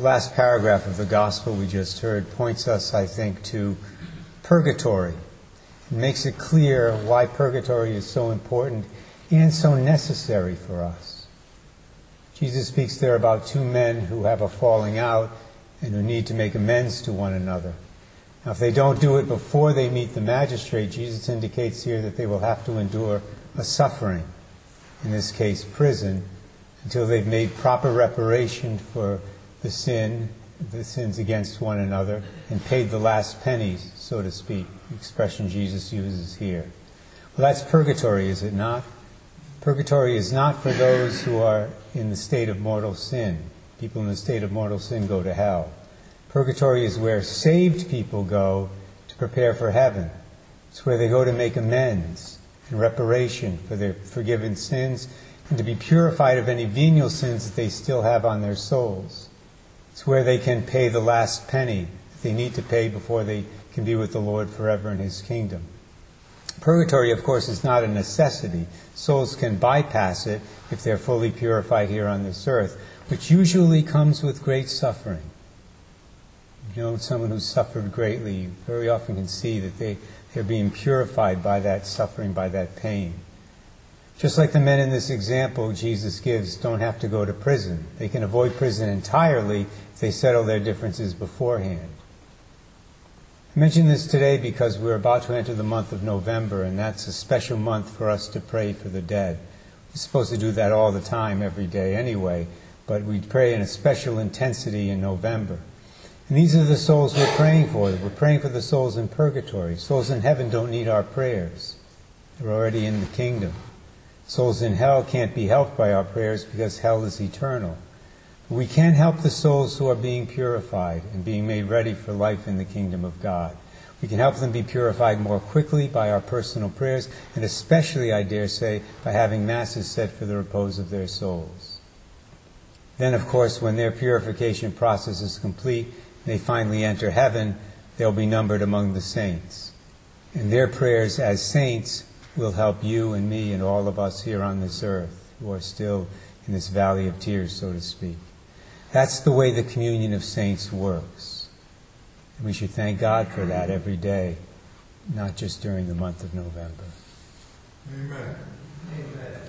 The last paragraph of the gospel we just heard points us, I think, to purgatory. It makes it clear why purgatory is so important and so necessary for us. Jesus speaks there about two men who have a falling out and who need to make amends to one another. Now, if they don't do it before they meet the magistrate, Jesus indicates here that they will have to endure a suffering, in this case, prison, until they've made proper reparation for the sin, the sins against one another, and paid the last pennies, so to speak, the expression Jesus uses here. Well, that's purgatory, is it not? Purgatory is not for those who are in the state of mortal sin. People in the state of mortal sin go to hell. Purgatory is where saved people go to prepare for heaven. It's where they go to make amends and reparation for their forgiven sins and to be purified of any venial sins that they still have on their souls. It's where they can pay the last penny they need to pay before they can be with the Lord forever in His kingdom. Purgatory, of course, is not a necessity. Souls can bypass it if they're fully purified here on this earth, which usually comes with great suffering. You know, someone who's suffered greatly, you very often can see that they, they're being purified by that suffering, by that pain. Just like the men in this example Jesus gives don't have to go to prison. They can avoid prison entirely if they settle their differences beforehand. I mention this today because we're about to enter the month of November, and that's a special month for us to pray for the dead. We're supposed to do that all the time, every day anyway, but we pray in a special intensity in November. And these are the souls we're praying for. We're praying for the souls in purgatory. Souls in heaven don't need our prayers, they're already in the kingdom. Souls in hell can't be helped by our prayers because hell is eternal. We can help the souls who are being purified and being made ready for life in the kingdom of God. We can help them be purified more quickly by our personal prayers, and especially, I dare say, by having masses said for the repose of their souls. Then, of course, when their purification process is complete, and they finally enter heaven, they'll be numbered among the saints. And their prayers as saints will help you and me and all of us here on this earth who are still in this valley of tears, so to speak. That's the way the communion of saints works. And we should thank God for that every day, not just during the month of November. Amen. Amen.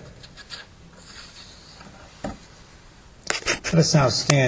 Let us now stand.